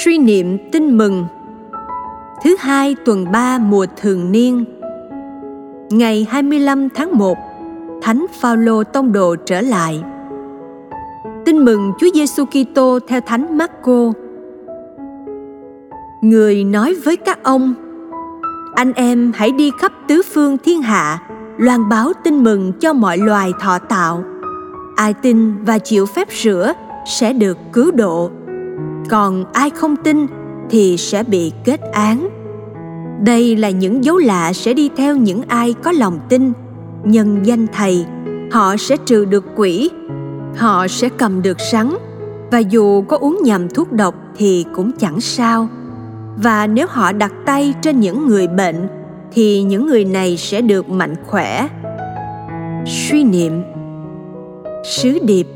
Suy niệm tin mừng Thứ hai tuần 3 mùa thường niên Ngày 25 tháng 1 Thánh Phaolô tông đồ trở lại Tin mừng Chúa Giêsu Kitô theo Thánh Marco. Người nói với các ông: Anh em hãy đi khắp tứ phương thiên hạ, loan báo tin mừng cho mọi loài thọ tạo. Ai tin và chịu phép rửa sẽ được cứu độ còn ai không tin thì sẽ bị kết án. Đây là những dấu lạ sẽ đi theo những ai có lòng tin. Nhân danh thầy, họ sẽ trừ được quỷ, họ sẽ cầm được rắn và dù có uống nhầm thuốc độc thì cũng chẳng sao. Và nếu họ đặt tay trên những người bệnh, thì những người này sẽ được mạnh khỏe. Suy niệm sứ điệp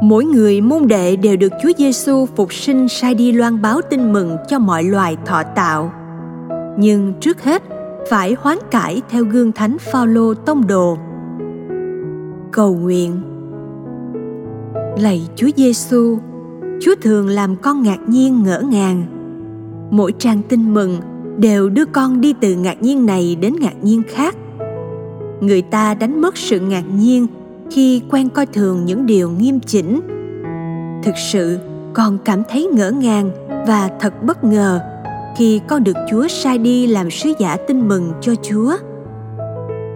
mỗi người môn đệ đều được Chúa Giêsu phục sinh sai đi loan báo tin mừng cho mọi loài thọ tạo. Nhưng trước hết phải hoán cải theo gương thánh Phaolô tông đồ. Cầu nguyện Lạy Chúa Giêsu, Chúa thường làm con ngạc nhiên ngỡ ngàng. Mỗi trang tin mừng đều đưa con đi từ ngạc nhiên này đến ngạc nhiên khác. Người ta đánh mất sự ngạc nhiên khi quen coi thường những điều nghiêm chỉnh. Thực sự, con cảm thấy ngỡ ngàng và thật bất ngờ khi con được chúa sai đi làm sứ giả tin mừng cho chúa.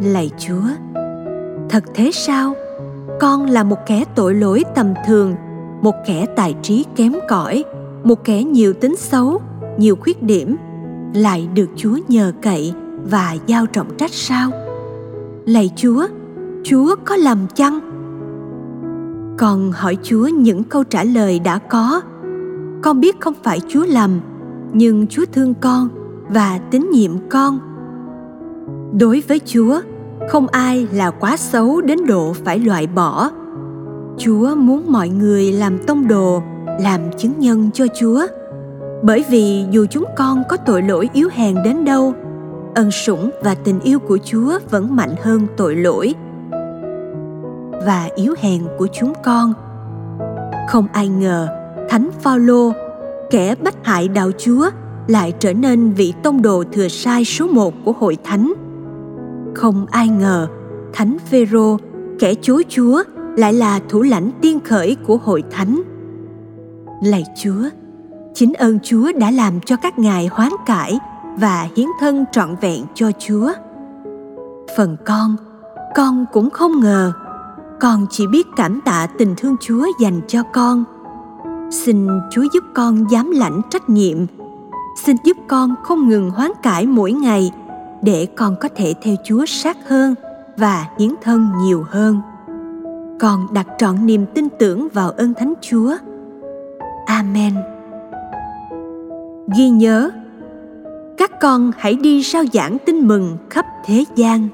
Lạy chúa, thật thế sao? Con là một kẻ tội lỗi tầm thường, một kẻ tài trí kém cỏi, một kẻ nhiều tính xấu, nhiều khuyết điểm. Lại được chúa nhờ cậy và giao trọng trách sao? Lạy chúa chúa có làm chăng? Con hỏi chúa những câu trả lời đã có. Con biết không phải chúa làm, nhưng chúa thương con và tín nhiệm con. Đối với chúa, không ai là quá xấu đến độ phải loại bỏ. Chúa muốn mọi người làm tông đồ, làm chứng nhân cho chúa. Bởi vì dù chúng con có tội lỗi yếu hèn đến đâu, ân sủng và tình yêu của chúa vẫn mạnh hơn tội lỗi và yếu hèn của chúng con. Không ai ngờ thánh phaolô, kẻ bách hại đạo chúa, lại trở nên vị tông đồ thừa sai số một của hội thánh. Không ai ngờ thánh phêrô, kẻ chối chúa, lại là thủ lãnh tiên khởi của hội thánh. Lạy chúa, chính ơn chúa đã làm cho các ngài hoán cải và hiến thân trọn vẹn cho chúa. Phần con con cũng không ngờ con chỉ biết cảm tạ tình thương chúa dành cho con. Xin chúa giúp con dám lãnh trách nhiệm. Xin giúp con không ngừng hoán cải mỗi ngày để con có thể theo chúa sát hơn và hiến thân nhiều hơn. Con đặt trọn niềm tin tưởng vào ơn thánh chúa. Amen. Ghi nhớ, các con hãy đi sao giảng tin mừng khắp thế gian.